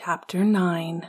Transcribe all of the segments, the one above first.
Chapter 9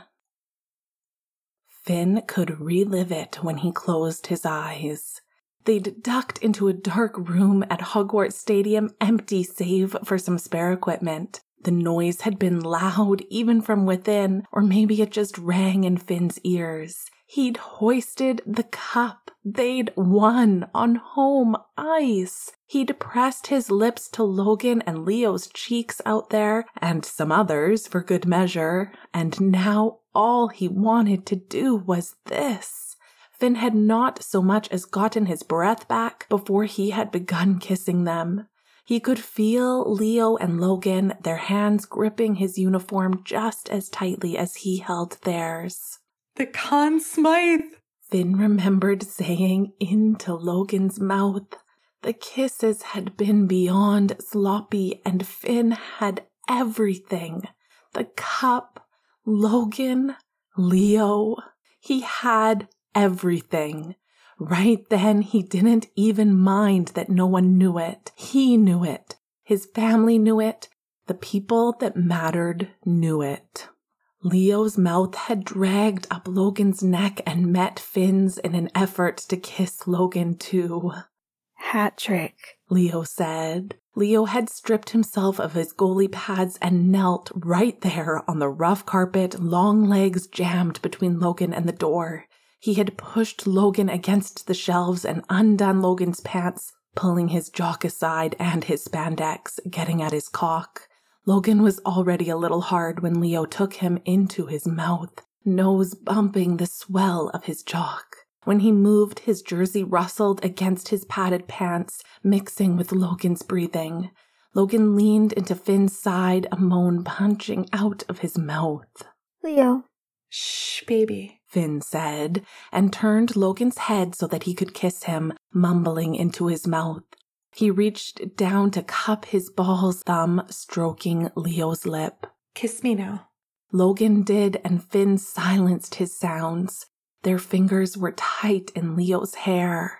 Finn could relive it when he closed his eyes. They'd ducked into a dark room at Hogwarts Stadium, empty save for some spare equipment. The noise had been loud, even from within, or maybe it just rang in Finn's ears. He'd hoisted the cup. They'd won on home ice. He'd pressed his lips to Logan and Leo's cheeks out there, and some others for good measure, and now all he wanted to do was this. Finn had not so much as gotten his breath back before he had begun kissing them. He could feel Leo and Logan, their hands gripping his uniform just as tightly as he held theirs. The Conn Smythe! Finn remembered saying into Logan's mouth. The kisses had been beyond sloppy, and Finn had everything the cup, Logan, Leo. He had everything. Right then, he didn't even mind that no one knew it. He knew it. His family knew it. The people that mattered knew it. Leo's mouth had dragged up Logan's neck and met Finn's in an effort to kiss Logan too. Hat trick, Leo said. Leo had stripped himself of his goalie pads and knelt right there on the rough carpet, long legs jammed between Logan and the door. He had pushed Logan against the shelves and undone Logan's pants, pulling his jock aside and his spandex, getting at his cock. Logan was already a little hard when Leo took him into his mouth, nose bumping the swell of his jock. When he moved, his jersey rustled against his padded pants, mixing with Logan's breathing. Logan leaned into Finn's side, a moan punching out of his mouth. Leo. Shh, baby. Finn said, and turned Logan's head so that he could kiss him, mumbling into his mouth. He reached down to cup his ball's thumb, stroking Leo's lip. Kiss me now. Logan did, and Finn silenced his sounds. Their fingers were tight in Leo's hair.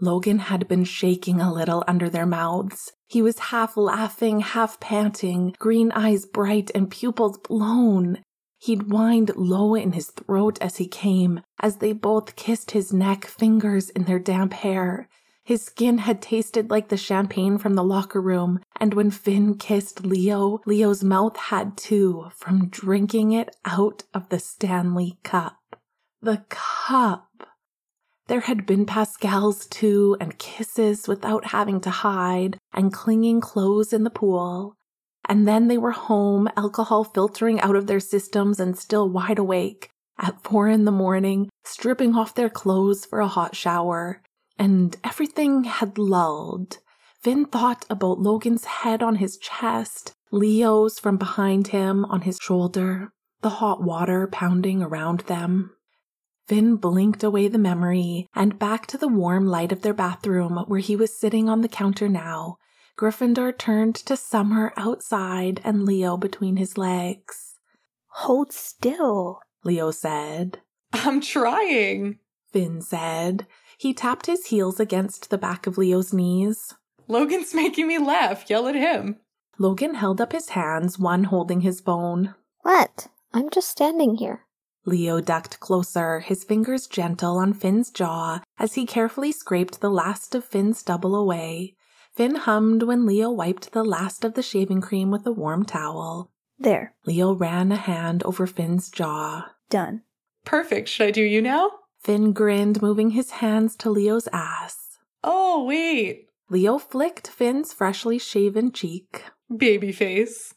Logan had been shaking a little under their mouths. He was half laughing, half panting, green eyes bright and pupils blown. He'd whined low in his throat as he came, as they both kissed his neck, fingers in their damp hair. His skin had tasted like the champagne from the locker room, and when Finn kissed Leo, Leo's mouth had too, from drinking it out of the Stanley cup. The cup! There had been Pascal's too, and kisses without having to hide, and clinging clothes in the pool. And then they were home, alcohol filtering out of their systems and still wide awake, at four in the morning, stripping off their clothes for a hot shower. And everything had lulled. Finn thought about Logan's head on his chest, Leo's from behind him on his shoulder, the hot water pounding around them. Finn blinked away the memory and back to the warm light of their bathroom where he was sitting on the counter now. Gryffindor turned to Summer outside and Leo between his legs. Hold still, Leo said. I'm trying. Finn said. He tapped his heels against the back of Leo's knees. Logan's making me laugh. Yell at him. Logan held up his hands, one holding his bone. What? I'm just standing here. Leo ducked closer, his fingers gentle on Finn's jaw as he carefully scraped the last of Finn's stubble away. Finn hummed when Leo wiped the last of the shaving cream with a warm towel. There. Leo ran a hand over Finn's jaw. Done. Perfect. Should I do you now? Finn grinned, moving his hands to Leo's ass. Oh, wait. Leo flicked Finn's freshly shaven cheek. Baby face.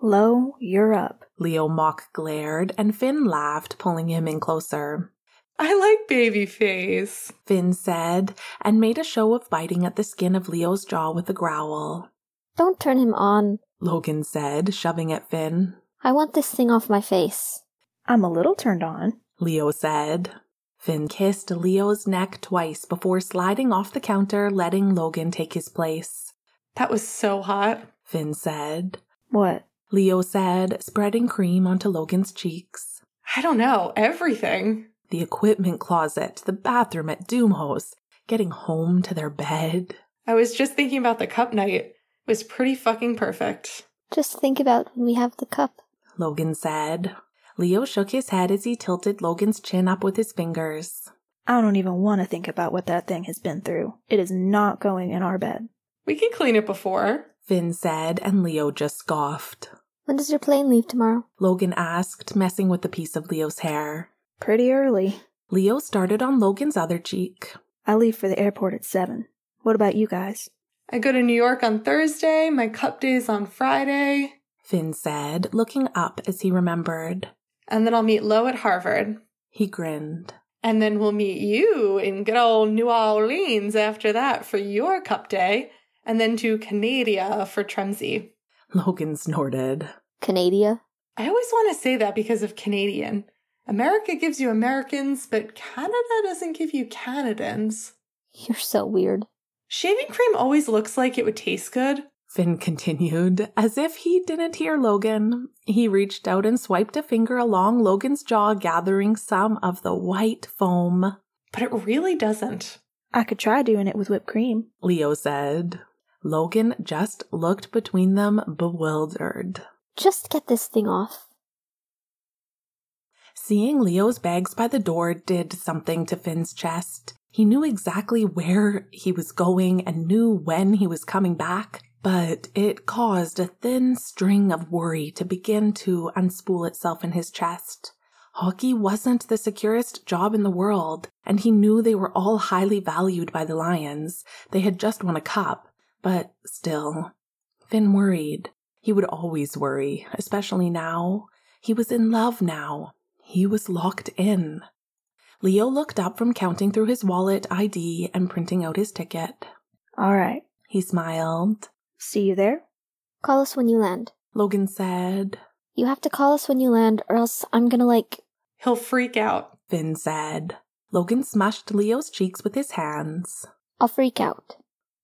Lo, you're up. Leo mock glared, and Finn laughed, pulling him in closer. I like baby face, Finn said, and made a show of biting at the skin of Leo's jaw with a growl. Don't turn him on. Logan said, shoving at Finn. I want this thing off my face. I'm a little turned on, Leo said. Finn kissed Leo's neck twice before sliding off the counter, letting Logan take his place. That was so hot, Finn said. What? Leo said, spreading cream onto Logan's cheeks. I don't know, everything. The equipment closet, the bathroom at Doomhouse, getting home to their bed. I was just thinking about the cup night. It was pretty fucking perfect. Just think about when we have the cup. Logan said. Leo shook his head as he tilted Logan's chin up with his fingers. I don't even want to think about what that thing has been through. It is not going in our bed. We can clean it before. Finn said, and Leo just scoffed. When does your plane leave tomorrow? Logan asked, messing with the piece of Leo's hair. Pretty early. Leo started on Logan's other cheek. I leave for the airport at 7. What about you guys? I go to New York on Thursday. My cup day's on Friday. Finn said, looking up as he remembered. And then I'll meet Lo at Harvard. He grinned. And then we'll meet you in good old New Orleans after that for your cup day. And then to Canada for Tremsey. Logan snorted. Canada? I always want to say that because of Canadian. America gives you Americans, but Canada doesn't give you Canadians. You're so weird. Shaving cream always looks like it would taste good. Finn continued, as if he didn't hear Logan. He reached out and swiped a finger along Logan's jaw, gathering some of the white foam. But it really doesn't. I could try doing it with whipped cream. Leo said. Logan just looked between them, bewildered. Just get this thing off. Seeing Leo's bags by the door did something to Finn's chest. He knew exactly where he was going and knew when he was coming back, but it caused a thin string of worry to begin to unspool itself in his chest. Hockey wasn't the securest job in the world, and he knew they were all highly valued by the Lions. They had just won a cup, but still. Finn worried. He would always worry, especially now. He was in love now. He was locked in. Leo looked up from counting through his wallet ID and printing out his ticket. All right. He smiled. See you there? Call us when you land. Logan said. You have to call us when you land, or else I'm gonna like. He'll freak out. Finn said. Logan smushed Leo's cheeks with his hands. I'll freak out.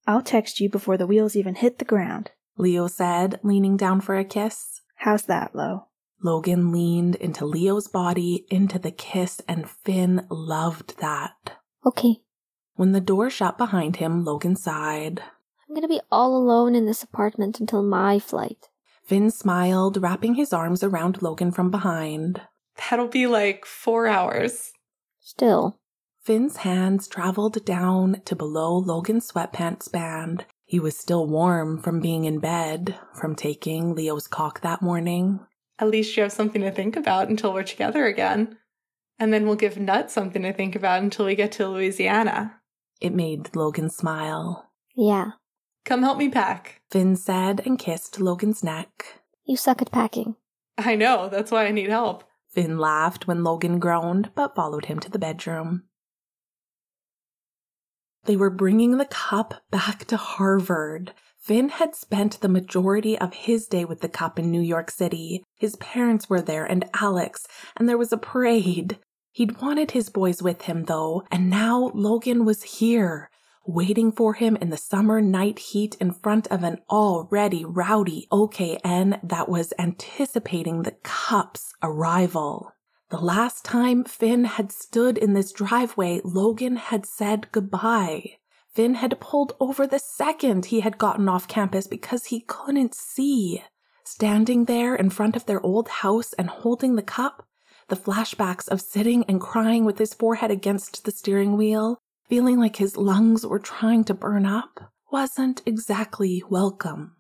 I'll text you before the wheels even hit the ground. Leo said, leaning down for a kiss. How's that, Lo? Logan leaned into Leo's body, into the kiss, and Finn loved that. Okay. When the door shut behind him, Logan sighed. I'm gonna be all alone in this apartment until my flight. Finn smiled, wrapping his arms around Logan from behind. That'll be like four hours. Still. Finn's hands traveled down to below Logan's sweatpants band. He was still warm from being in bed, from taking Leo's cock that morning. At least you have something to think about until we're together again. And then we'll give Nut something to think about until we get to Louisiana. It made Logan smile. Yeah. Come help me pack. Finn said and kissed Logan's neck. You suck at packing. I know, that's why I need help. Finn laughed when Logan groaned, but followed him to the bedroom. They were bringing the cup back to Harvard. Finn had spent the majority of his day with the cup in New York City. His parents were there and Alex, and there was a parade. He'd wanted his boys with him, though, and now Logan was here, waiting for him in the summer night heat in front of an already rowdy OKN that was anticipating the cup's arrival. The last time Finn had stood in this driveway, Logan had said goodbye. Finn had pulled over the second he had gotten off campus because he couldn't see. Standing there in front of their old house and holding the cup, the flashbacks of sitting and crying with his forehead against the steering wheel, feeling like his lungs were trying to burn up, wasn't exactly welcome.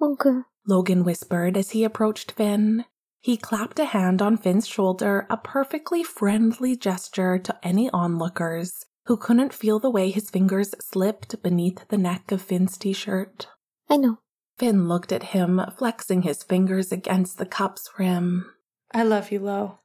Bunker. Logan whispered as he approached Finn. He clapped a hand on Finn's shoulder, a perfectly friendly gesture to any onlookers who couldn't feel the way his fingers slipped beneath the neck of Finn's t shirt. I know. Finn looked at him, flexing his fingers against the cup's rim. I love you, Lo.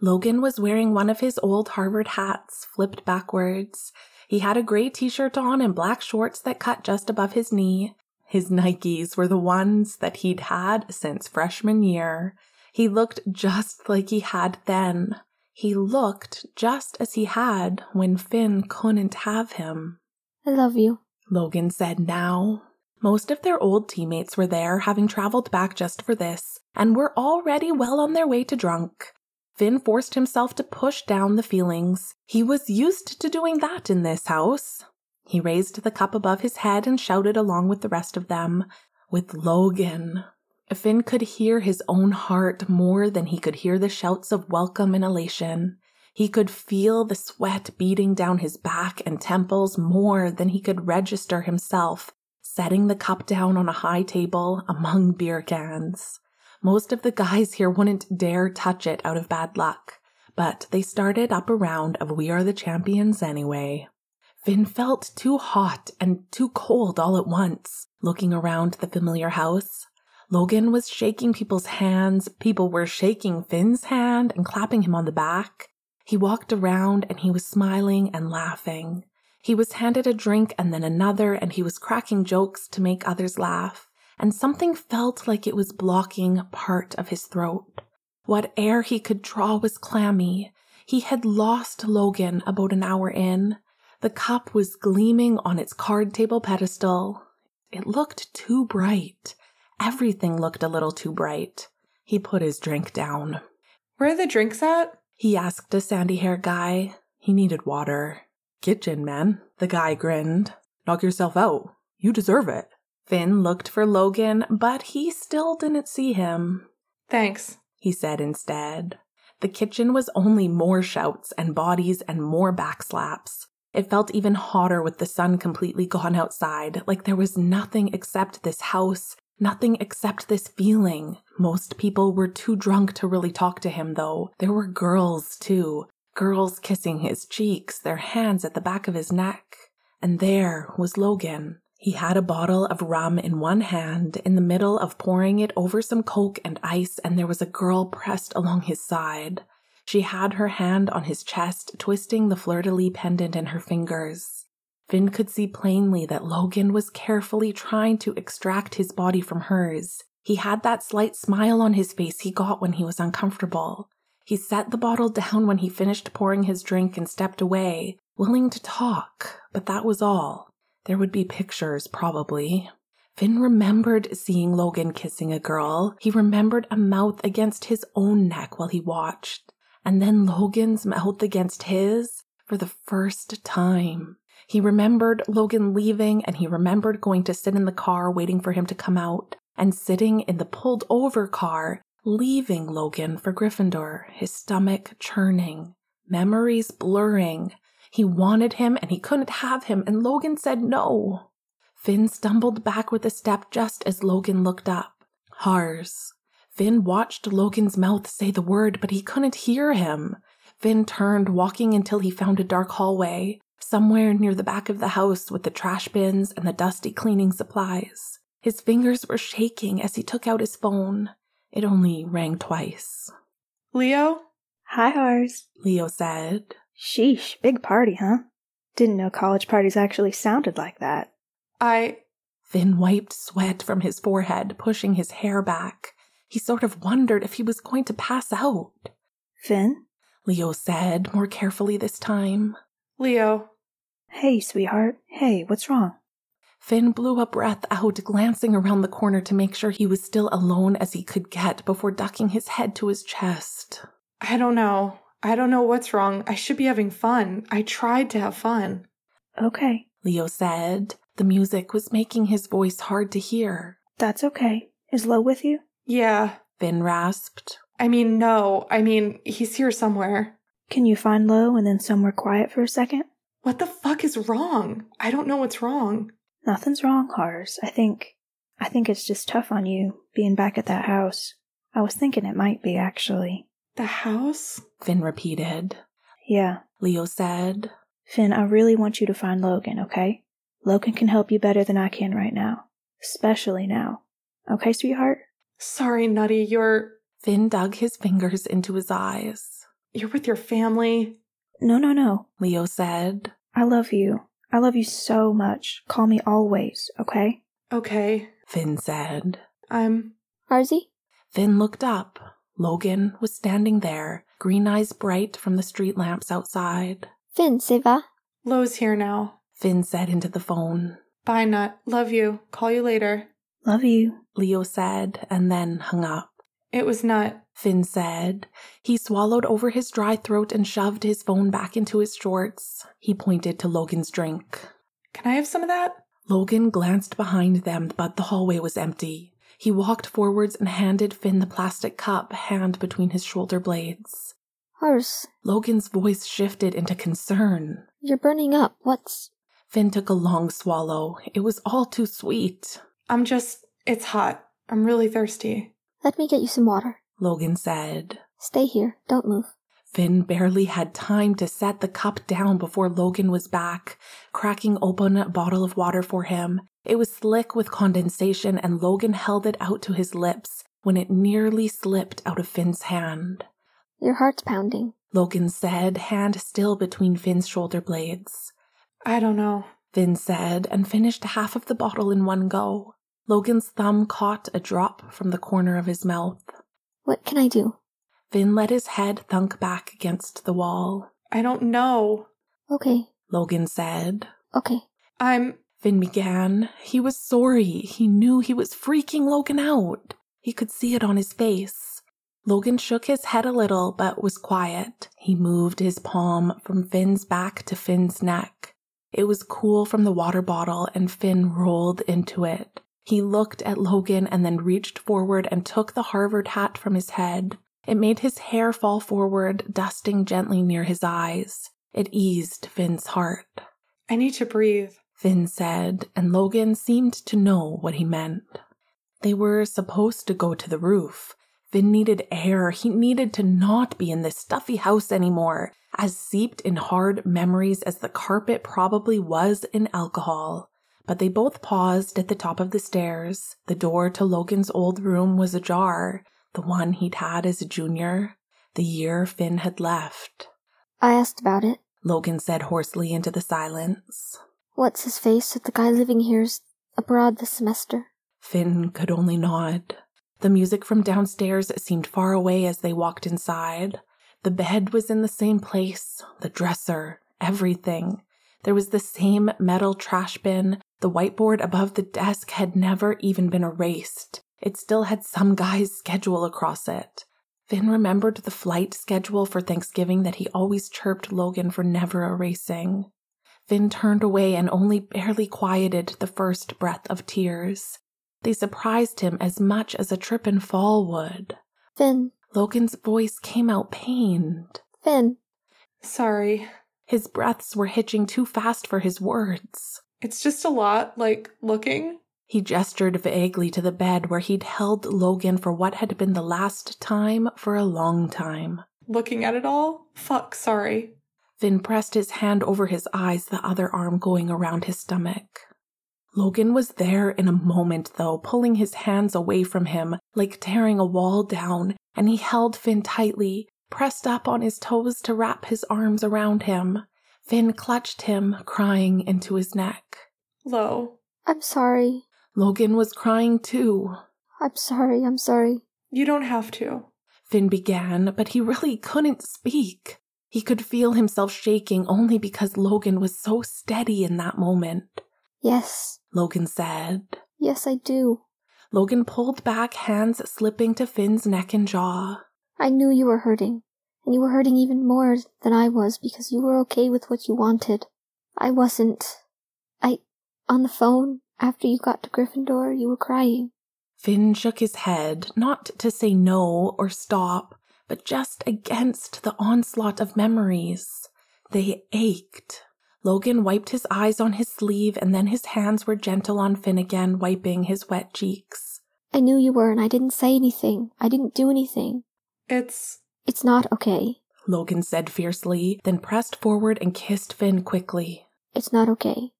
Logan was wearing one of his old Harvard hats, flipped backwards. He had a gray t shirt on and black shorts that cut just above his knee. His Nikes were the ones that he'd had since freshman year. He looked just like he had then. He looked just as he had when Finn couldn't have him. I love you. Logan said now. Most of their old teammates were there, having traveled back just for this, and were already well on their way to drunk. Finn forced himself to push down the feelings. He was used to doing that in this house. He raised the cup above his head and shouted along with the rest of them, with Logan. Finn could hear his own heart more than he could hear the shouts of welcome and elation. He could feel the sweat beating down his back and temples more than he could register himself, setting the cup down on a high table among beer cans. Most of the guys here wouldn't dare touch it out of bad luck, but they started up a round of We Are the Champions anyway. Finn felt too hot and too cold all at once, looking around the familiar house. Logan was shaking people's hands, people were shaking Finn's hand and clapping him on the back. He walked around and he was smiling and laughing. He was handed a drink and then another, and he was cracking jokes to make others laugh. And something felt like it was blocking part of his throat. What air he could draw was clammy. He had lost Logan about an hour in. The cup was gleaming on its card table pedestal. It looked too bright. Everything looked a little too bright. He put his drink down. Where are the drinks at? He asked a sandy haired guy. He needed water. Kitchen, man. The guy grinned. Knock yourself out. You deserve it. Finn looked for Logan, but he still didn't see him. Thanks. He said instead. The kitchen was only more shouts and bodies and more backslaps. It felt even hotter with the sun completely gone outside, like there was nothing except this house, nothing except this feeling. Most people were too drunk to really talk to him, though. There were girls, too. Girls kissing his cheeks, their hands at the back of his neck. And there was Logan. He had a bottle of rum in one hand, in the middle of pouring it over some coke and ice, and there was a girl pressed along his side. She had her hand on his chest, twisting the fleur de lis pendant in her fingers. Finn could see plainly that Logan was carefully trying to extract his body from hers. He had that slight smile on his face he got when he was uncomfortable. He set the bottle down when he finished pouring his drink and stepped away, willing to talk, but that was all. There would be pictures, probably. Finn remembered seeing Logan kissing a girl. He remembered a mouth against his own neck while he watched, and then Logan's mouth against his for the first time. He remembered Logan leaving, and he remembered going to sit in the car waiting for him to come out, and sitting in the pulled over car leaving Logan for Gryffindor, his stomach churning, memories blurring. He wanted him and he couldn't have him, and Logan said no. Finn stumbled back with a step just as Logan looked up. Hars. Finn watched Logan's mouth say the word, but he couldn't hear him. Finn turned, walking until he found a dark hallway, somewhere near the back of the house with the trash bins and the dusty cleaning supplies. His fingers were shaking as he took out his phone. It only rang twice. Leo? Hi, Hars. Leo said. Sheesh, big party, huh? Didn't know college parties actually sounded like that. I. Finn wiped sweat from his forehead, pushing his hair back. He sort of wondered if he was going to pass out. Finn? Leo said, more carefully this time. Leo. Hey, sweetheart. Hey, what's wrong? Finn blew a breath out, glancing around the corner to make sure he was still alone as he could get before ducking his head to his chest. I don't know. I don't know what's wrong. I should be having fun. I tried to have fun. Okay, Leo said. The music was making his voice hard to hear. that's okay. Is Lo with you? Yeah. Finn rasped. I mean, no. I mean, he's here somewhere. Can you find Lo and then somewhere quiet for a second? What the fuck is wrong? I don't know what's wrong. Nothing's wrong, Hars. I think. I think it's just tough on you, being back at that house. I was thinking it might be, actually. The house? Finn repeated. Yeah. Leo said. Finn, I really want you to find Logan, okay? Logan can help you better than I can right now. Especially now. Okay, sweetheart? Sorry, Nutty. You're. Finn dug his fingers into his eyes. You're with your family. No, no, no. Leo said. I love you. I love you so much. Call me always, okay? Okay. Finn said. I'm. Harzy? Finn looked up. Logan was standing there, green eyes bright from the street lamps outside. Finn, ça va? Lo's here now. Finn said into the phone. Bye, Nut. Love you. Call you later. Love you. Leo said, and then hung up. It was Nut. Finn said. He swallowed over his dry throat and shoved his phone back into his shorts. He pointed to Logan's drink. Can I have some of that? Logan glanced behind them, but the hallway was empty. He walked forwards and handed Finn the plastic cup, hand between his shoulder blades. Hers, Logan's voice shifted into concern. you're burning up. What's. Finn took a long swallow. It was all too sweet, I'm just, it's hot. I'm really thirsty. Let me get you some water. Logan said. Stay here. Don't move. Finn barely had time to set the cup down before Logan was back, cracking open a bottle of water for him. It was slick with condensation, and Logan held it out to his lips when it nearly slipped out of Finn's hand. Your heart's pounding. Logan said, hand still between Finn's shoulder blades. I don't know. Finn said, and finished half of the bottle in one go. Logan's thumb caught a drop from the corner of his mouth. What can I do? Finn let his head thunk back against the wall. I don't know. Okay. Logan said. Okay. I'm, Finn began. He was sorry. He knew he was freaking Logan out. He could see it on his face. Logan shook his head a little, but was quiet. He moved his palm from Finn's back to Finn's neck. It was cool from the water bottle, and Finn rolled into it. He looked at Logan and then reached forward and took the Harvard hat from his head. It made his hair fall forward, dusting gently near his eyes. It eased Finn's heart. I need to breathe. Finn said, and Logan seemed to know what he meant. They were supposed to go to the roof. Finn needed air. He needed to not be in this stuffy house anymore, as seeped in hard memories as the carpet probably was in alcohol. But they both paused at the top of the stairs. The door to Logan's old room was ajar, the one he'd had as a junior, the year Finn had left. I asked about it. Logan said hoarsely into the silence. What's his face? The guy living here's abroad this semester. Finn could only nod. The music from downstairs seemed far away as they walked inside. The bed was in the same place, the dresser, everything. There was the same metal trash bin. The whiteboard above the desk had never even been erased. It still had some guy's schedule across it. Finn remembered the flight schedule for Thanksgiving that he always chirped Logan for never erasing. Finn turned away and only barely quieted the first breath of tears. They surprised him as much as a trip and fall would. Finn. Logan's voice came out pained. Finn. Sorry. His breaths were hitching too fast for his words. It's just a lot, like, looking. He gestured vaguely to the bed where he'd held Logan for what had been the last time for a long time. Looking at it all? Fuck, sorry. Finn pressed his hand over his eyes, the other arm going around his stomach. Logan was there in a moment, though, pulling his hands away from him, like tearing a wall down, and he held Finn tightly, pressed up on his toes to wrap his arms around him. Finn clutched him, crying into his neck. Low. I'm sorry. Logan was crying too. I'm sorry. I'm sorry. You don't have to. Finn began, but he really couldn't speak. He could feel himself shaking only because Logan was so steady in that moment. Yes. Logan said. Yes, I do. Logan pulled back, hands slipping to Finn's neck and jaw. I knew you were hurting, and you were hurting even more than I was because you were okay with what you wanted. I wasn't. I. On the phone, after you got to Gryffindor, you were crying. Finn shook his head, not to say no or stop, but just against the onslaught of memories. They ached. Logan wiped his eyes on his sleeve, and then his hands were gentle on Finn again, wiping his wet cheeks. I knew you were, and I didn't say anything. I didn't do anything. It's. It's not okay. Logan said fiercely, then pressed forward and kissed Finn quickly. It's not okay.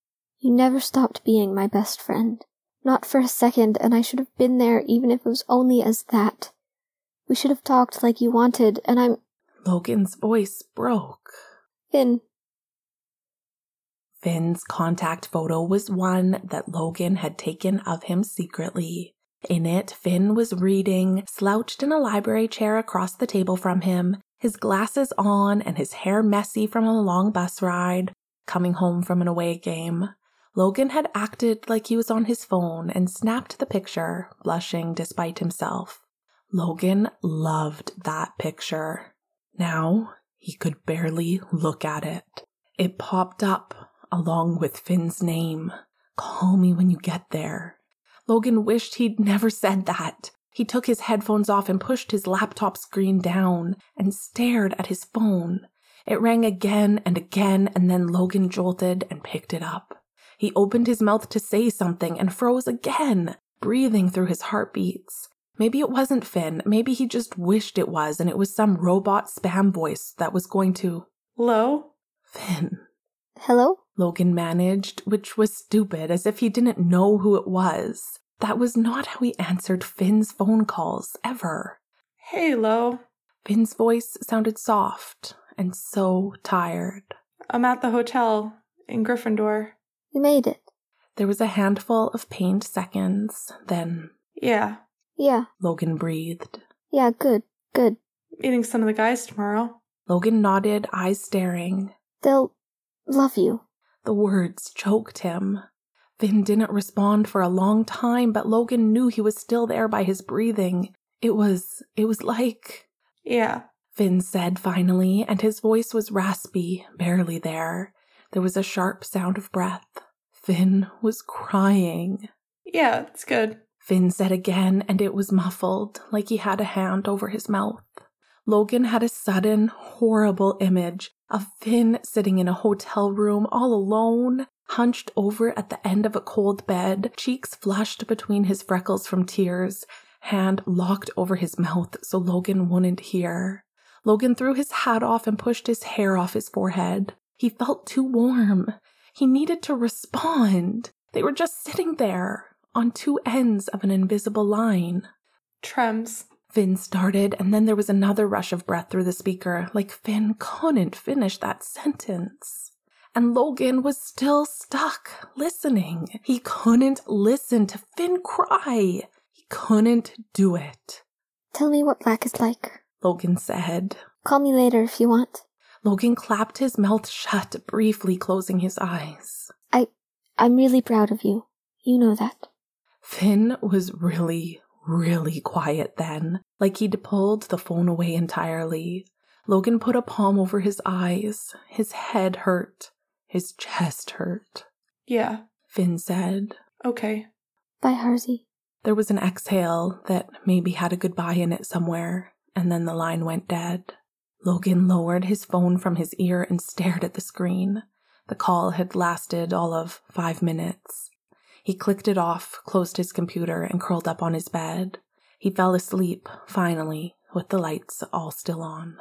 You never stopped being my best friend. Not for a second, and I should have been there even if it was only as that. We should have talked like you wanted, and I'm. Logan's voice broke. Finn. Finn's contact photo was one that Logan had taken of him secretly. In it, Finn was reading, slouched in a library chair across the table from him, his glasses on and his hair messy from a long bus ride, coming home from an away game. Logan had acted like he was on his phone and snapped the picture, blushing despite himself. Logan loved that picture. Now he could barely look at it. It popped up along with Finn's name. Call me when you get there. Logan wished he'd never said that. He took his headphones off and pushed his laptop screen down and stared at his phone. It rang again and again, and then Logan jolted and picked it up. He opened his mouth to say something and froze again, breathing through his heartbeats. Maybe it wasn't Finn. Maybe he just wished it was, and it was some robot spam voice that was going to. Hello? Finn. Hello? Logan managed, which was stupid, as if he didn't know who it was. That was not how he answered Finn's phone calls, ever. Hey, Lo. Finn's voice sounded soft and so tired. I'm at the hotel in Gryffindor. We made it. There was a handful of pained seconds, then Yeah. Yeah. Logan breathed. Yeah, good. Good. Meeting some of the guys tomorrow. Logan nodded, eyes staring. They'll love you. The words choked him. Finn didn't respond for a long time, but Logan knew he was still there by his breathing. It was, it was like, Yeah. Finn said finally, and his voice was raspy, barely there. There was a sharp sound of breath. Finn was crying. Yeah, it's good. Finn said again, and it was muffled, like he had a hand over his mouth. Logan had a sudden, horrible image of Finn sitting in a hotel room all alone, hunched over at the end of a cold bed, cheeks flushed between his freckles from tears, hand locked over his mouth so Logan wouldn't hear. Logan threw his hat off and pushed his hair off his forehead. He felt too warm. He needed to respond. They were just sitting there on two ends of an invisible line. Trems. Finn started, and then there was another rush of breath through the speaker, like Finn couldn't finish that sentence. And Logan was still stuck, listening. He couldn't listen to Finn cry. He couldn't do it. Tell me what black is like. Logan said. Call me later if you want. Logan clapped his mouth shut, briefly closing his eyes. I I'm really proud of you. You know that. Finn was really, really quiet then, like he'd pulled the phone away entirely. Logan put a palm over his eyes. His head hurt. His chest hurt. Yeah. Finn said. Okay. Bye, Harzy. There was an exhale that maybe had a goodbye in it somewhere, and then the line went dead. Logan lowered his phone from his ear and stared at the screen. The call had lasted all of five minutes. He clicked it off, closed his computer, and curled up on his bed. He fell asleep, finally, with the lights all still on.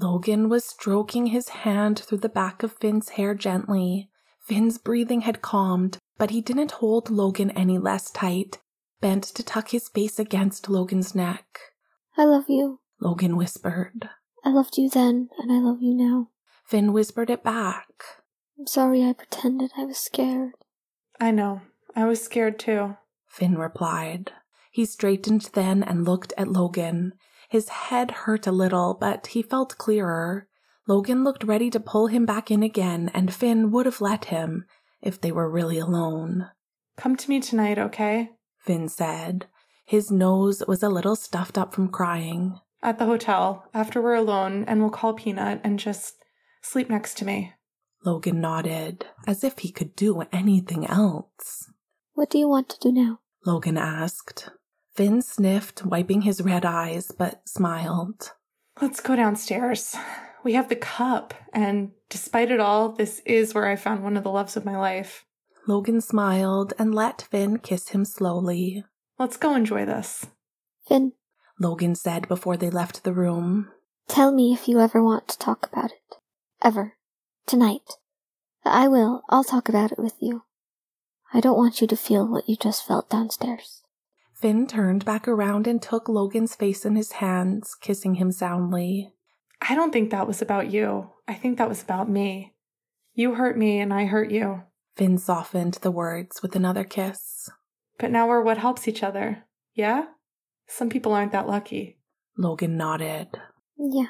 Logan was stroking his hand through the back of Finn's hair gently. Finn's breathing had calmed, but he didn't hold Logan any less tight, bent to tuck his face against Logan's neck. I love you. Logan whispered. I loved you then, and I love you now. Finn whispered it back. I'm sorry I pretended I was scared. I know. I was scared too. Finn replied. He straightened then and looked at Logan. His head hurt a little, but he felt clearer. Logan looked ready to pull him back in again, and Finn would have let him if they were really alone. Come to me tonight, okay? Finn said. His nose was a little stuffed up from crying. At the hotel, after we're alone, and we'll call Peanut and just sleep next to me. Logan nodded, as if he could do anything else. What do you want to do now? Logan asked. Finn sniffed, wiping his red eyes, but smiled. Let's go downstairs. We have the cup, and despite it all, this is where I found one of the loves of my life. Logan smiled and let Finn kiss him slowly. Let's go enjoy this. Finn, Logan said before they left the room. tell me if you ever want to talk about it. Ever. Tonight. I will. I'll talk about it with you. I don't want you to feel what you just felt downstairs. Finn turned back around and took Logan's face in his hands, kissing him soundly. I don't think that was about you. I think that was about me. You hurt me, and I hurt you. Finn softened the words with another kiss. But now we're what helps each other. Yeah? Some people aren't that lucky. Logan nodded. Yeah.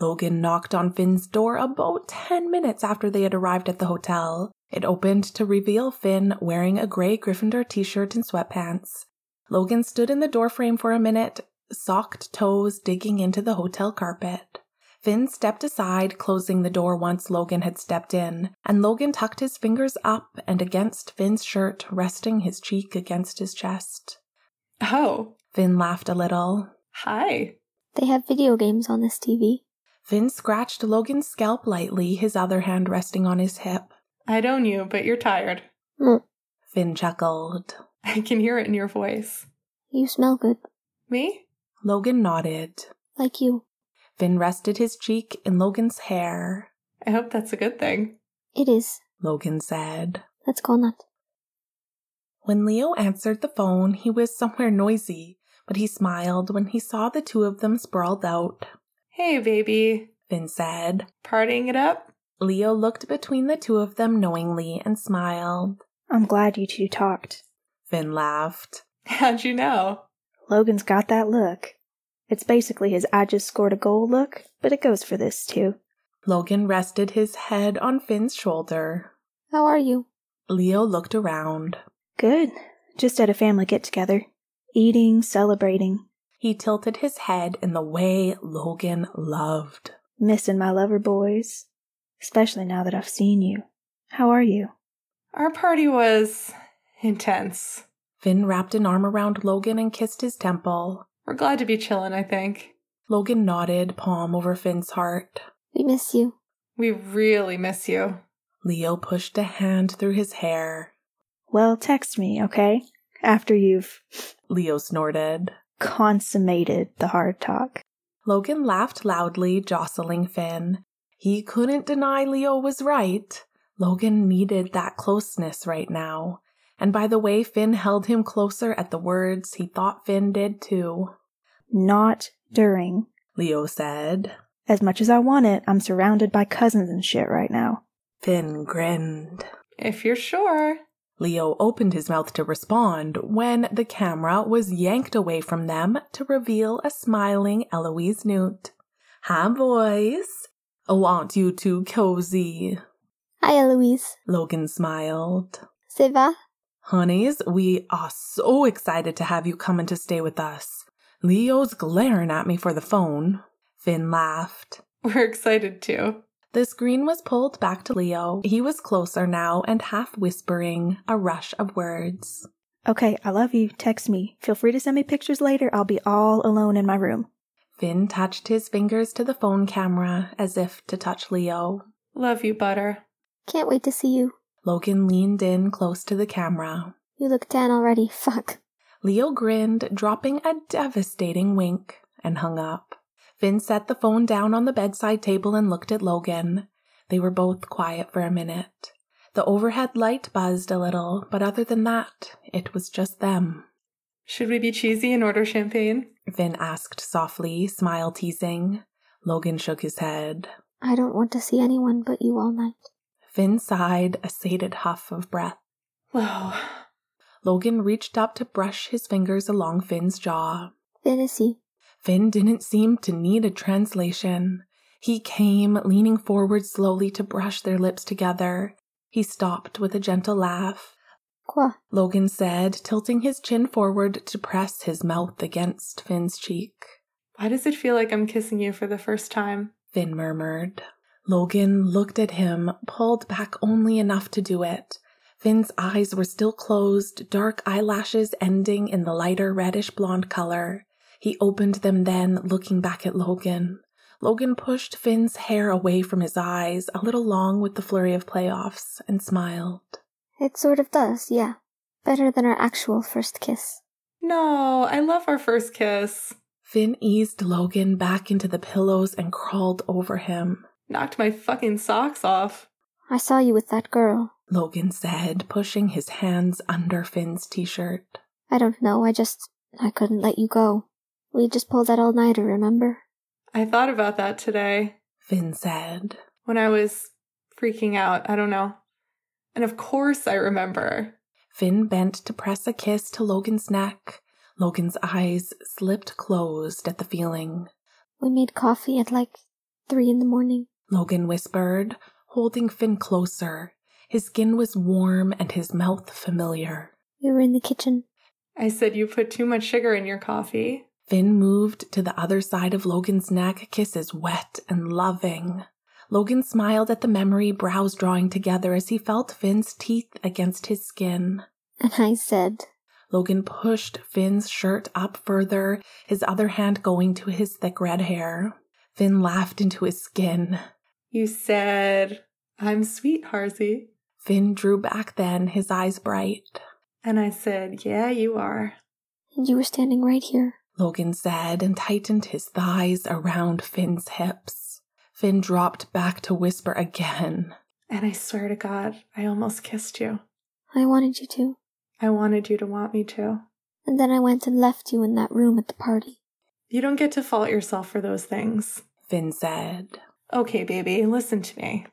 Logan knocked on Finn's door about 10 minutes after they had arrived at the hotel. It opened to reveal Finn wearing a gray Gryffindor t shirt and sweatpants. Logan stood in the doorframe for a minute, socked toes digging into the hotel carpet. Finn stepped aside, closing the door once Logan had stepped in, and Logan tucked his fingers up and against Finn's shirt, resting his cheek against his chest. Oh, Finn laughed a little. hi. They have video games on this TV. Finn scratched Logan's scalp lightly, his other hand resting on his hip. I'd own you, but you're tired. Mm, Finn chuckled. I can hear it in your voice. you smell good. Me? Logan nodded. Like you. Finn rested his cheek in Logan's hair. I hope that's a good thing. It is. Logan said. Let's go nut. When Leo answered the phone, he was somewhere noisy, but he smiled when he saw the two of them sprawled out. Hey, baby. Finn said. Partying it up? Leo looked between the two of them knowingly and smiled. I'm glad you two talked. Finn laughed. How'd you know? Logan's got that look. It's basically his I just scored a goal look, but it goes for this too. Logan rested his head on Finn's shoulder. How are you? Leo looked around. Good. Just at a family get together. Eating, celebrating. He tilted his head in the way Logan loved. Missing my lover boys. Especially now that I've seen you. How are you? Our party was intense. Finn wrapped an arm around Logan and kissed his temple. We're glad to be chillin', I think. Logan nodded, palm over Finn's heart. We miss you. We really miss you. Leo pushed a hand through his hair. Well, text me, okay? After you've Leo snorted. consummated the hard talk. Logan laughed loudly, jostling Finn. He couldn't deny Leo was right. Logan needed that closeness right now. And by the way Finn held him closer at the words, he thought Finn did too. Not during. Leo said. As much as I want it, I'm surrounded by cousins and shit right now. Finn grinned. If you're sure. Leo opened his mouth to respond when the camera was yanked away from them to reveal a smiling Eloise Newt. Hi, boys. I want you two cozy. Hi, Eloise. Logan smiled. Ça va? Honeys, we are so excited to have you coming to stay with us. Leo's glaring at me for the phone. Finn laughed. We're excited too. The screen was pulled back to Leo. He was closer now and half whispering a rush of words. Okay, I love you. Text me. Feel free to send me pictures later. I'll be all alone in my room. Finn touched his fingers to the phone camera as if to touch Leo. Love you, Butter. Can't wait to see you. Logan leaned in close to the camera. You look tan already. Fuck. Leo grinned, dropping a devastating wink, and hung up. Finn set the phone down on the bedside table and looked at Logan. They were both quiet for a minute. The overhead light buzzed a little, but other than that, it was just them. Should we be cheesy and order champagne? Finn asked softly, smile teasing. Logan shook his head. I don't want to see anyone but you all night. Finn sighed, a sated huff of breath. Whoa. Logan reached up to brush his fingers along Finn's jaw. Fantasy. Finn didn't seem to need a translation. He came, leaning forward slowly to brush their lips together. He stopped with a gentle laugh. Quoi? Logan said, tilting his chin forward to press his mouth against Finn's cheek. Why does it feel like I'm kissing you for the first time? Finn murmured. Logan looked at him, pulled back only enough to do it. Finn's eyes were still closed, dark eyelashes ending in the lighter reddish blonde color. He opened them then, looking back at Logan. Logan pushed Finn's hair away from his eyes, a little long with the flurry of playoffs, and smiled. It sort of does, yeah. Better than our actual first kiss. No, I love our first kiss. Finn eased Logan back into the pillows and crawled over him. Knocked my fucking socks off. I saw you with that girl. Logan said, pushing his hands under Finn's t shirt. I don't know, I just. I couldn't let you go. We just pulled that all nighter, remember? I thought about that today Finn said. when I was freaking out. I don't know. And of course I remember. Finn bent to press a kiss to Logan's neck. Logan's eyes slipped closed at the feeling. We made coffee at like three in the morning. Logan whispered, holding Finn closer. His skin was warm and his mouth familiar. We were in the kitchen. I said you put too much sugar in your coffee. Finn moved to the other side of Logan's neck, kisses wet and loving. Logan smiled at the memory, brows drawing together as he felt Finn's teeth against his skin. And I said, Logan pushed Finn's shirt up further, his other hand going to his thick red hair. Finn laughed into his skin. You said, I'm sweet, Harzy. Finn drew back then, his eyes bright. And I said, Yeah, you are. and you were standing right here. Logan said and tightened his thighs around Finn's hips. Finn dropped back to whisper again. And I swear to God, I almost kissed you. I wanted you to. I wanted you to want me to. And then I went and left you in that room at the party. You don't get to fault yourself for those things. Finn said. Okay, baby, listen to me.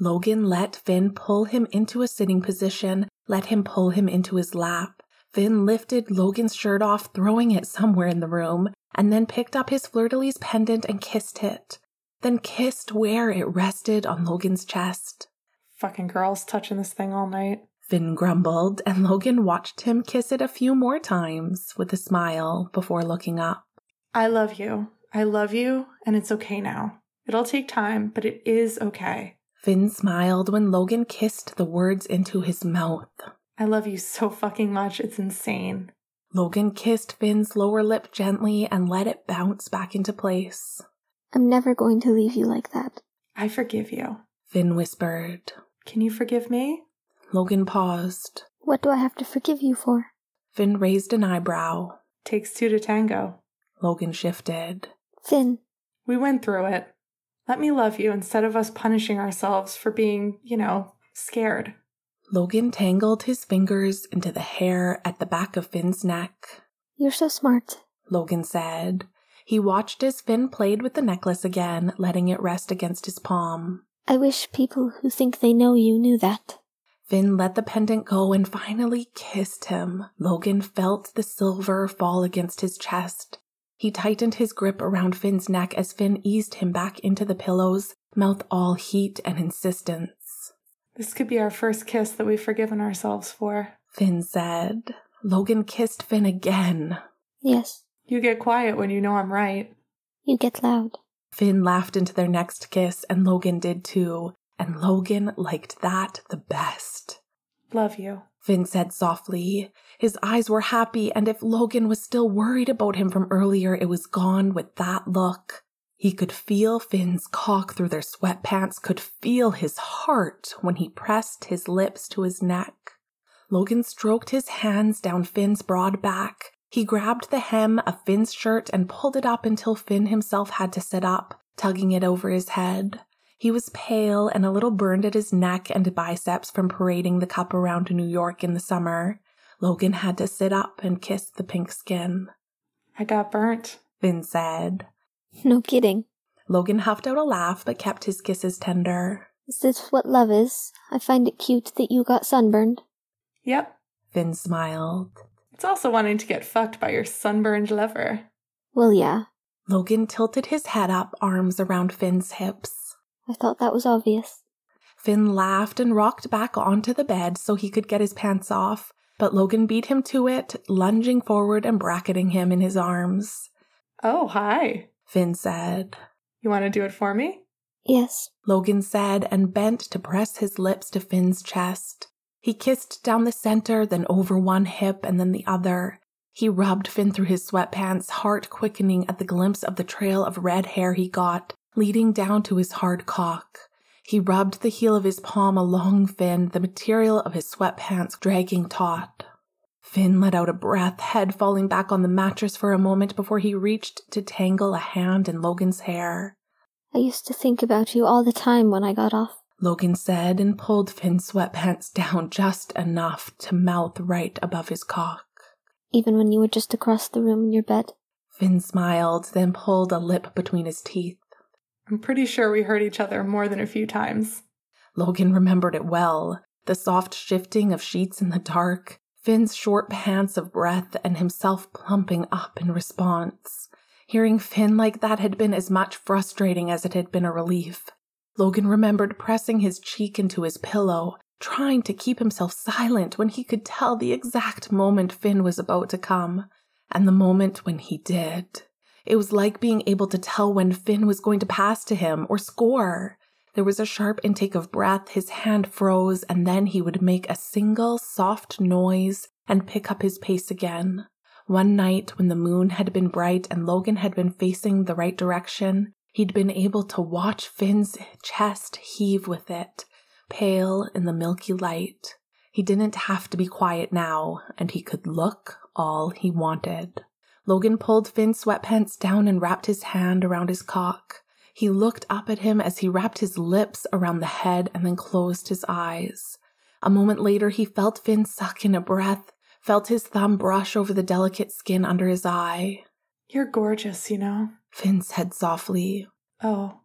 Logan let Finn pull him into a sitting position, let him pull him into his lap. Finn lifted Logan's shirt off, throwing it somewhere in the room, and then picked up his fleur de lis pendant and kissed it. Then kissed where it rested on Logan's chest. Fucking girls touching this thing all night. Finn grumbled, and Logan watched him kiss it a few more times with a smile before looking up. I love you. I love you, and it's okay now. It'll take time, but it is okay. Finn smiled when Logan kissed the words into his mouth. I love you so fucking much, it's insane. Logan kissed Finn's lower lip gently and let it bounce back into place. I'm never going to leave you like that. I forgive you. Finn whispered. Can you forgive me? Logan paused. What do I have to forgive you for? Finn raised an eyebrow. Takes two to tango. Logan shifted. Finn, We went through it. Let me love you instead of us punishing ourselves for being, you know, scared. Logan tangled his fingers into the hair at the back of Finn's neck. you're so smart. Logan said. He watched as Finn played with the necklace again, letting it rest against his palm. I wish people who think they know you knew that. Finn let the pendant go and finally kissed him. Logan felt the silver fall against his chest. He tightened his grip around Finn's neck as Finn eased him back into the pillows, mouth all heat and insistence. This could be our first kiss that we've forgiven ourselves for. Finn said. Logan kissed Finn again. Yes, You get quiet when you know I'm right. you get loud. Finn laughed into their next kiss, and Logan did too. And Logan liked that the best. Love you. Finn said softly. His eyes were happy, and if Logan was still worried about him from earlier, it was gone with that look. He could feel Finn's cock through their sweatpants, could feel his heart when he pressed his lips to his neck. Logan stroked his hands down Finn's broad back. He grabbed the hem of Finn's shirt and pulled it up until Finn himself had to sit up, tugging it over his head. He was pale and a little burned at his neck and biceps from parading the cup around New York in the summer. Logan had to sit up and kiss the pink skin. I got burnt. Finn said. No kidding. Logan huffed out a laugh but kept his kisses tender. Is this what love is? I find it cute that you got sunburned. Yep. Finn smiled. It's also wanting to get fucked by your sunburned lover. Well, yeah, Logan tilted his head up, arms around Finn's hips. I thought that was obvious. Finn laughed and rocked back onto the bed so he could get his pants off, but Logan beat him to it, lunging forward and bracketing him in his arms. Oh, hi. Finn said. You want to do it for me? Yes, Logan said and bent to press his lips to Finn's chest. He kissed down the center, then over one hip and then the other. He rubbed Finn through his sweatpants, heart quickening at the glimpse of the trail of red hair he got, leading down to his hard cock. He rubbed the heel of his palm along Finn, the material of his sweatpants dragging taut. Finn let out a breath, head falling back on the mattress for a moment before he reached to tangle a hand in Logan's hair. I used to think about you all the time when I got off. Logan said and pulled Finn's sweatpants down just enough to mouth right above his cock. Even when you were just across the room in your bed. Finn smiled, then pulled a lip between his teeth. I'm pretty sure we hurt each other more than a few times. Logan remembered it well the soft shifting of sheets in the dark, Finn's short pants of breath, and himself plumping up in response. Hearing Finn like that had been as much frustrating as it had been a relief. Logan remembered pressing his cheek into his pillow, trying to keep himself silent when he could tell the exact moment Finn was about to come. And the moment when he did, it was like being able to tell when Finn was going to pass to him or score. There was a sharp intake of breath, his hand froze, and then he would make a single soft noise and pick up his pace again. One night, when the moon had been bright and Logan had been facing the right direction, he'd been able to watch Finn's chest heave with it, pale in the milky light. He didn't have to be quiet now, and he could look all he wanted. Logan pulled Finn's sweatpants down and wrapped his hand around his cock. He looked up at him as he wrapped his lips around the head and then closed his eyes. A moment later, he felt Finn suck in a breath, felt his thumb brush over the delicate skin under his eye. You're gorgeous, you know. Finn said softly. Oh,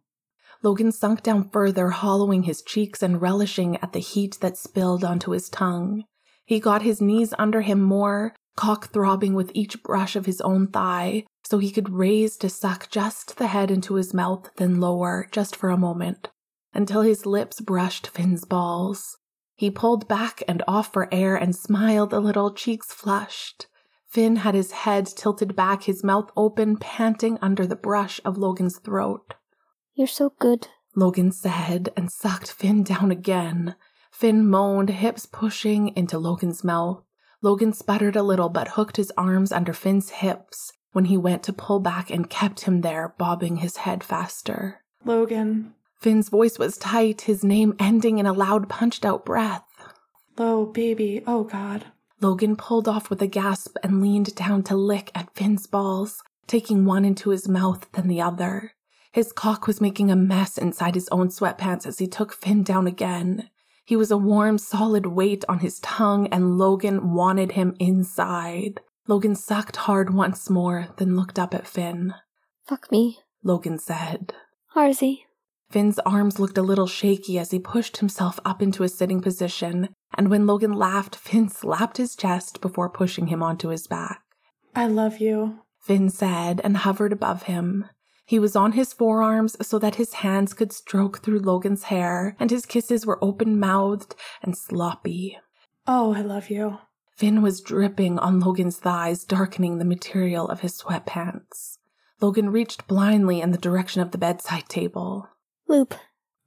Logan sunk down further, hollowing his cheeks and relishing at the heat that spilled onto his tongue. He got his knees under him more, cock throbbing with each brush of his own thigh, so he could raise to suck just the head into his mouth, then lower, just for a moment, until his lips brushed Finn's balls. He pulled back and off for air and smiled a little, cheeks flushed. Finn had his head tilted back, his mouth open, panting under the brush of Logan's throat. You're so good. Logan said and sucked Finn down again. Finn moaned, hips pushing into Logan's mouth. Logan sputtered a little but hooked his arms under Finn's hips when he went to pull back and kept him there, bobbing his head faster. Logan. Finn's voice was tight, his name ending in a loud, punched out breath. Low, baby. Oh, God. Logan pulled off with a gasp and leaned down to lick at Finn's balls, taking one into his mouth, then the other. His cock was making a mess inside his own sweatpants as he took Finn down again. He was a warm, solid weight on his tongue, and Logan wanted him inside. Logan sucked hard once more, then looked up at Finn. Fuck me. Logan said. Harzy. Finn's arms looked a little shaky as he pushed himself up into a sitting position, and when Logan laughed, Finn slapped his chest before pushing him onto his back. I love you. Finn said and hovered above him. He was on his forearms so that his hands could stroke through Logan's hair, and his kisses were open mouthed and sloppy. Oh, I love you. Finn was dripping on Logan's thighs, darkening the material of his sweatpants. Logan reached blindly in the direction of the bedside table. Loop.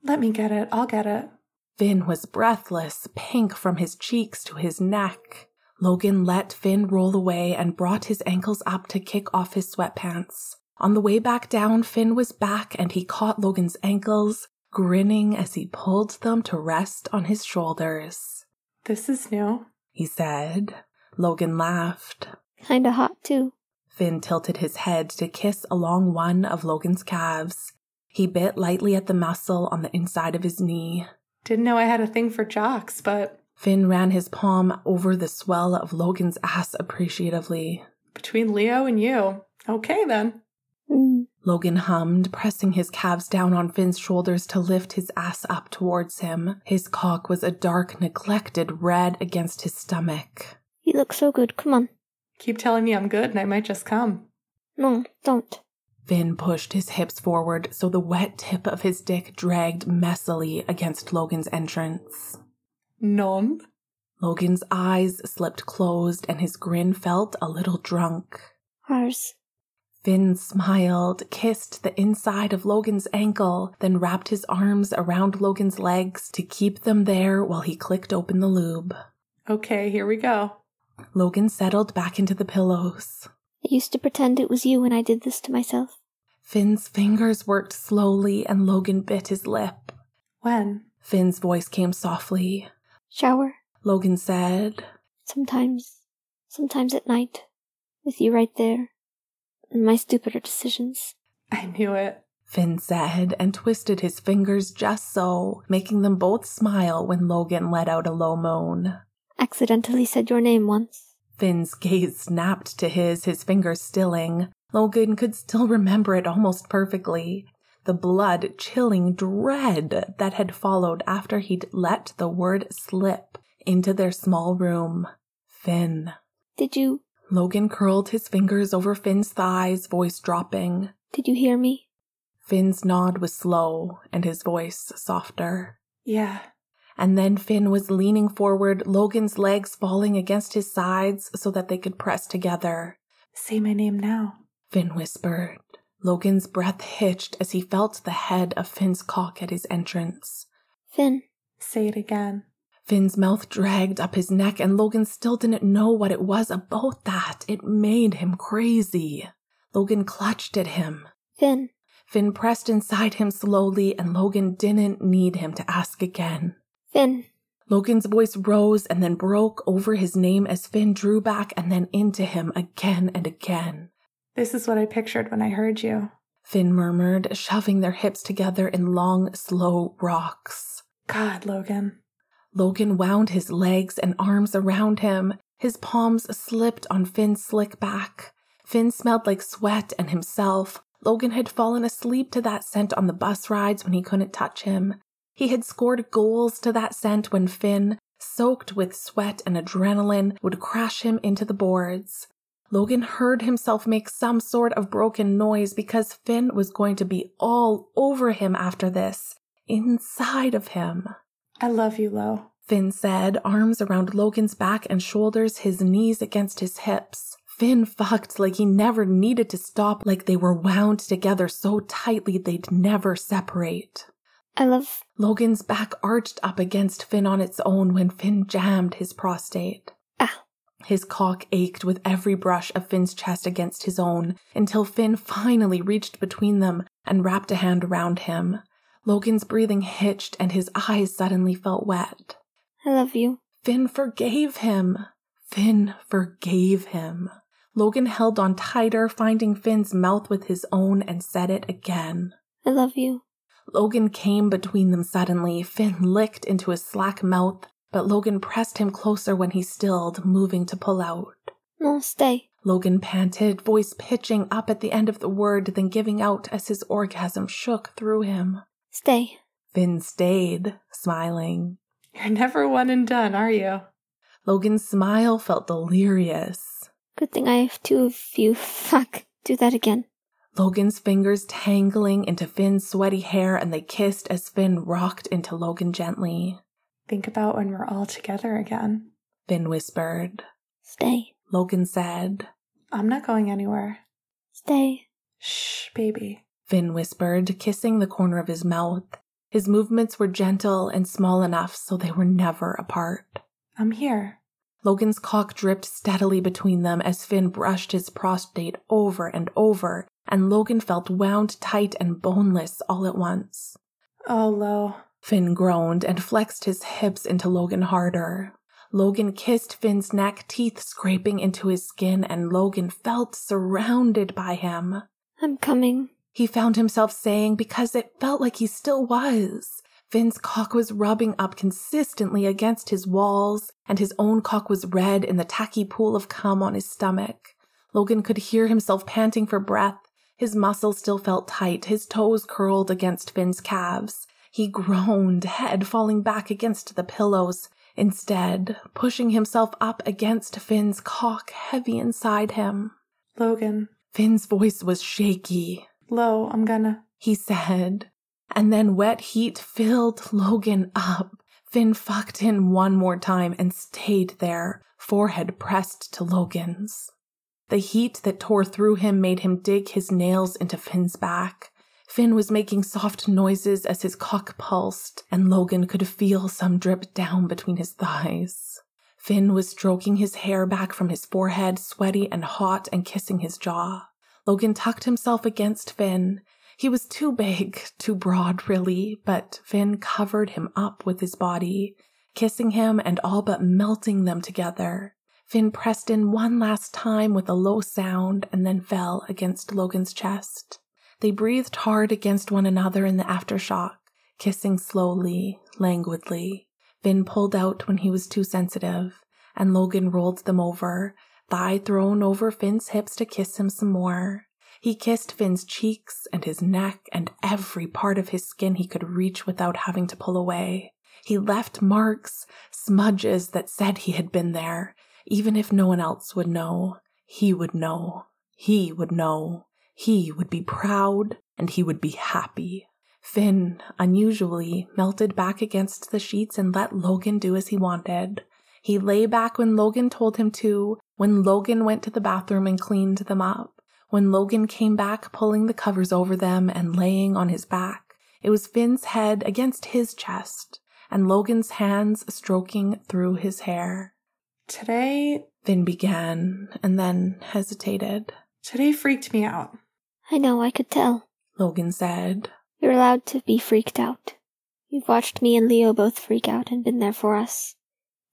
Let me get it. I'll get it. Finn was breathless, pink from his cheeks to his neck. Logan let Finn roll away and brought his ankles up to kick off his sweatpants. On the way back down, Finn was back and he caught Logan's ankles, grinning as he pulled them to rest on his shoulders. This is new. He said. Logan laughed. Kinda hot, too. Finn tilted his head to kiss along one of Logan's calves. He bit lightly at the muscle on the inside of his knee. Didn't know I had a thing for jocks, but Finn ran his palm over the swell of Logan's ass appreciatively. between Leo and you. Okay, then. Mm. Logan hummed, pressing his calves down on Finn's shoulders to lift his ass up towards him. His cock was a dark, neglected red against his stomach. You look so good. Come on. Keep telling me I'm good and I might just come. No, don't. Finn pushed his hips forward so the wet tip of his dick dragged messily against Logan's entrance. None. Logan's eyes slipped closed and his grin felt a little drunk. Hars. Finn smiled, kissed the inside of Logan's ankle, then wrapped his arms around Logan's legs to keep them there while he clicked open the lube. Okay, here we go. Logan settled back into the pillows. I used to pretend it was you when I did this to myself. Finn's fingers worked slowly and Logan bit his lip. When? Finn's voice came softly. Shower. Logan said, Sometimes. Sometimes at night. With you right there. My stupider decisions. I knew it. Finn said, and twisted his fingers just so, making them both smile when Logan let out a low moan. Accidentally said your name once. Finn's gaze snapped to his, his fingers stilling. Logan could still remember it almost perfectly. The blood chilling dread that had followed after he'd let the word slip into their small room. Finn. Did you. Logan curled his fingers over Finn's thighs, voice dropping. Did you hear me? Finn's nod was slow and his voice softer. Yeah. And then Finn was leaning forward, Logan's legs falling against his sides so that they could press together. Say my name now. Finn whispered. Logan's breath hitched as he felt the head of Finn's cock at his entrance. Finn. Say it again. Finn's mouth dragged up his neck, and Logan still didn't know what it was about that. It made him crazy. Logan clutched at him. Finn. Finn pressed inside him slowly, and Logan didn't need him to ask again. Finn. Logan's voice rose and then broke over his name as Finn drew back and then into him again and again. This is what I pictured when I heard you. Finn murmured, shoving their hips together in long, slow rocks. God, Logan. Logan wound his legs and arms around him. His palms slipped on Finn's slick back. Finn smelled like sweat and himself. Logan had fallen asleep to that scent on the bus rides when he couldn't touch him. He had scored goals to that scent when Finn, soaked with sweat and adrenaline, would crash him into the boards. Logan heard himself make some sort of broken noise because Finn was going to be all over him after this, inside of him. I love you, Lo. Finn said, arms around Logan's back and shoulders, his knees against his hips. Finn fucked like he never needed to stop, like they were wound together so tightly they'd never separate. I love. Logan's back arched up against Finn on its own when Finn jammed his prostate. Ah. His cock ached with every brush of Finn's chest against his own until Finn finally reached between them and wrapped a hand around him. Logan's breathing hitched and his eyes suddenly felt wet. I love you. Finn forgave him. Finn forgave him. Logan held on tighter, finding Finn's mouth with his own, and said it again. I love you. Logan came between them suddenly. Finn licked into his slack mouth, but Logan pressed him closer when he stilled, moving to pull out. No, stay. Logan panted, voice pitching up at the end of the word, then giving out as his orgasm shook through him. Stay. Finn stayed, smiling. You're never one and done, are you? Logan's smile felt delirious. Good thing I have two of you. Fuck. Do that again. Logan's fingers tangling into Finn's sweaty hair, and they kissed as Finn rocked into Logan gently. Think about when we're all together again. Finn whispered. Stay. Logan said. I'm not going anywhere. Stay. Shh, baby. Finn whispered, kissing the corner of his mouth. His movements were gentle and small enough so they were never apart. I'm here. Logan's cock dripped steadily between them as Finn brushed his prostate over and over, and Logan felt wound tight and boneless all at once. Oh, Lo. Finn groaned and flexed his hips into Logan harder. Logan kissed Finn's neck, teeth scraping into his skin, and Logan felt surrounded by him. I'm coming. He found himself saying because it felt like he still was. Finn's cock was rubbing up consistently against his walls, and his own cock was red in the tacky pool of cum on his stomach. Logan could hear himself panting for breath. His muscles still felt tight, his toes curled against Finn's calves. He groaned, head falling back against the pillows, instead, pushing himself up against Finn's cock heavy inside him. Logan. Finn's voice was shaky. Lo, I'm gonna. He said, and then wet heat filled Logan up. Finn fucked in one more time and stayed there, forehead pressed to Logan's. The heat that tore through him made him dig his nails into Finn's back. Finn was making soft noises as his cock pulsed, and Logan could feel some drip down between his thighs. Finn was stroking his hair back from his forehead, sweaty and hot, and kissing his jaw. Logan tucked himself against Finn. He was too big, too broad, really, but Finn covered him up with his body, kissing him and all but melting them together. Finn pressed in one last time with a low sound and then fell against Logan's chest. They breathed hard against one another in the aftershock, kissing slowly, languidly. Finn pulled out when he was too sensitive, and Logan rolled them over, thigh thrown over Finn's hips to kiss him some more. He kissed Finn's cheeks and his neck and every part of his skin he could reach without having to pull away. He left marks, smudges that said he had been there. Even if no one else would know, he would know. He would know. He would be proud and he would be happy. Finn, unusually, melted back against the sheets and let Logan do as he wanted. He lay back when Logan told him to, When Logan went to the bathroom and cleaned them up, when Logan came back pulling the covers over them and laying on his back, it was Finn's head against his chest and Logan's hands stroking through his hair. Today, Finn began and then hesitated. today freaked me out. I know, I could tell. Logan said, You're allowed to be freaked out. You've watched me and Leo both freak out and been there for us.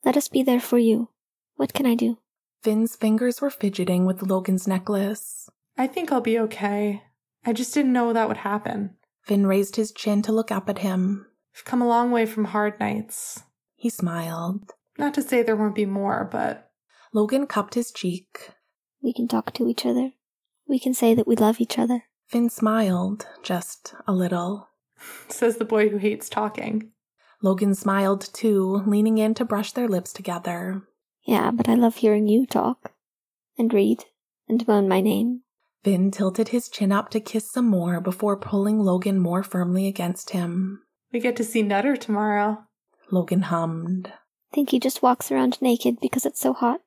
Let us be there for you. What can I do? Finn's fingers were fidgeting with Logan's necklace. I think I'll be okay. I just didn't know that would happen. Finn raised his chin to look up at him. I've come a long way from hard nights. He smiled. Not to say there won't be more, but Logan cupped his cheek. We can talk to each other. We can say that we love each other. Finn smiled, just a little. says the boy who hates talking. Logan smiled too, leaning in to brush their lips together. Yeah, but I love hearing you talk. And read. And moan my name. Finn tilted his chin up to kiss some more before pulling Logan more firmly against him. We get to see Nutter tomorrow. Logan hummed. Think he just walks around naked because it's so hot?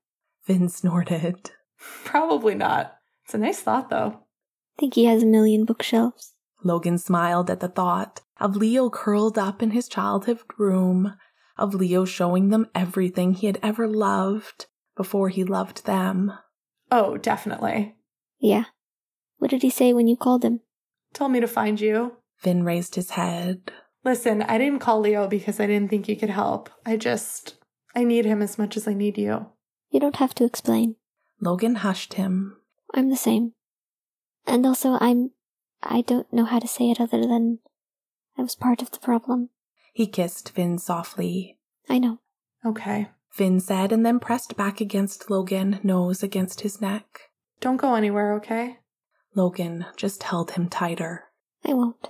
Finn snorted. Probably not. It's a nice thought, though. Think he has a million bookshelves? Logan smiled at the thought of Leo curled up in his childhood room, of Leo showing them everything he had ever loved before he loved them. Oh, definitely. Yeah. What did he say when you called him? Told me to find you. Finn raised his head. Listen, I didn't call Leo because I didn't think you could help. I just. I need him as much as I need you. You don't have to explain. Logan hushed him. I'm the same. And also, I'm. I don't know how to say it other than. I was part of the problem. He kissed Finn softly. I know. Okay. Finn said and then pressed back against Logan, nose against his neck. Don't go anywhere, okay? Logan just held him tighter. I won't.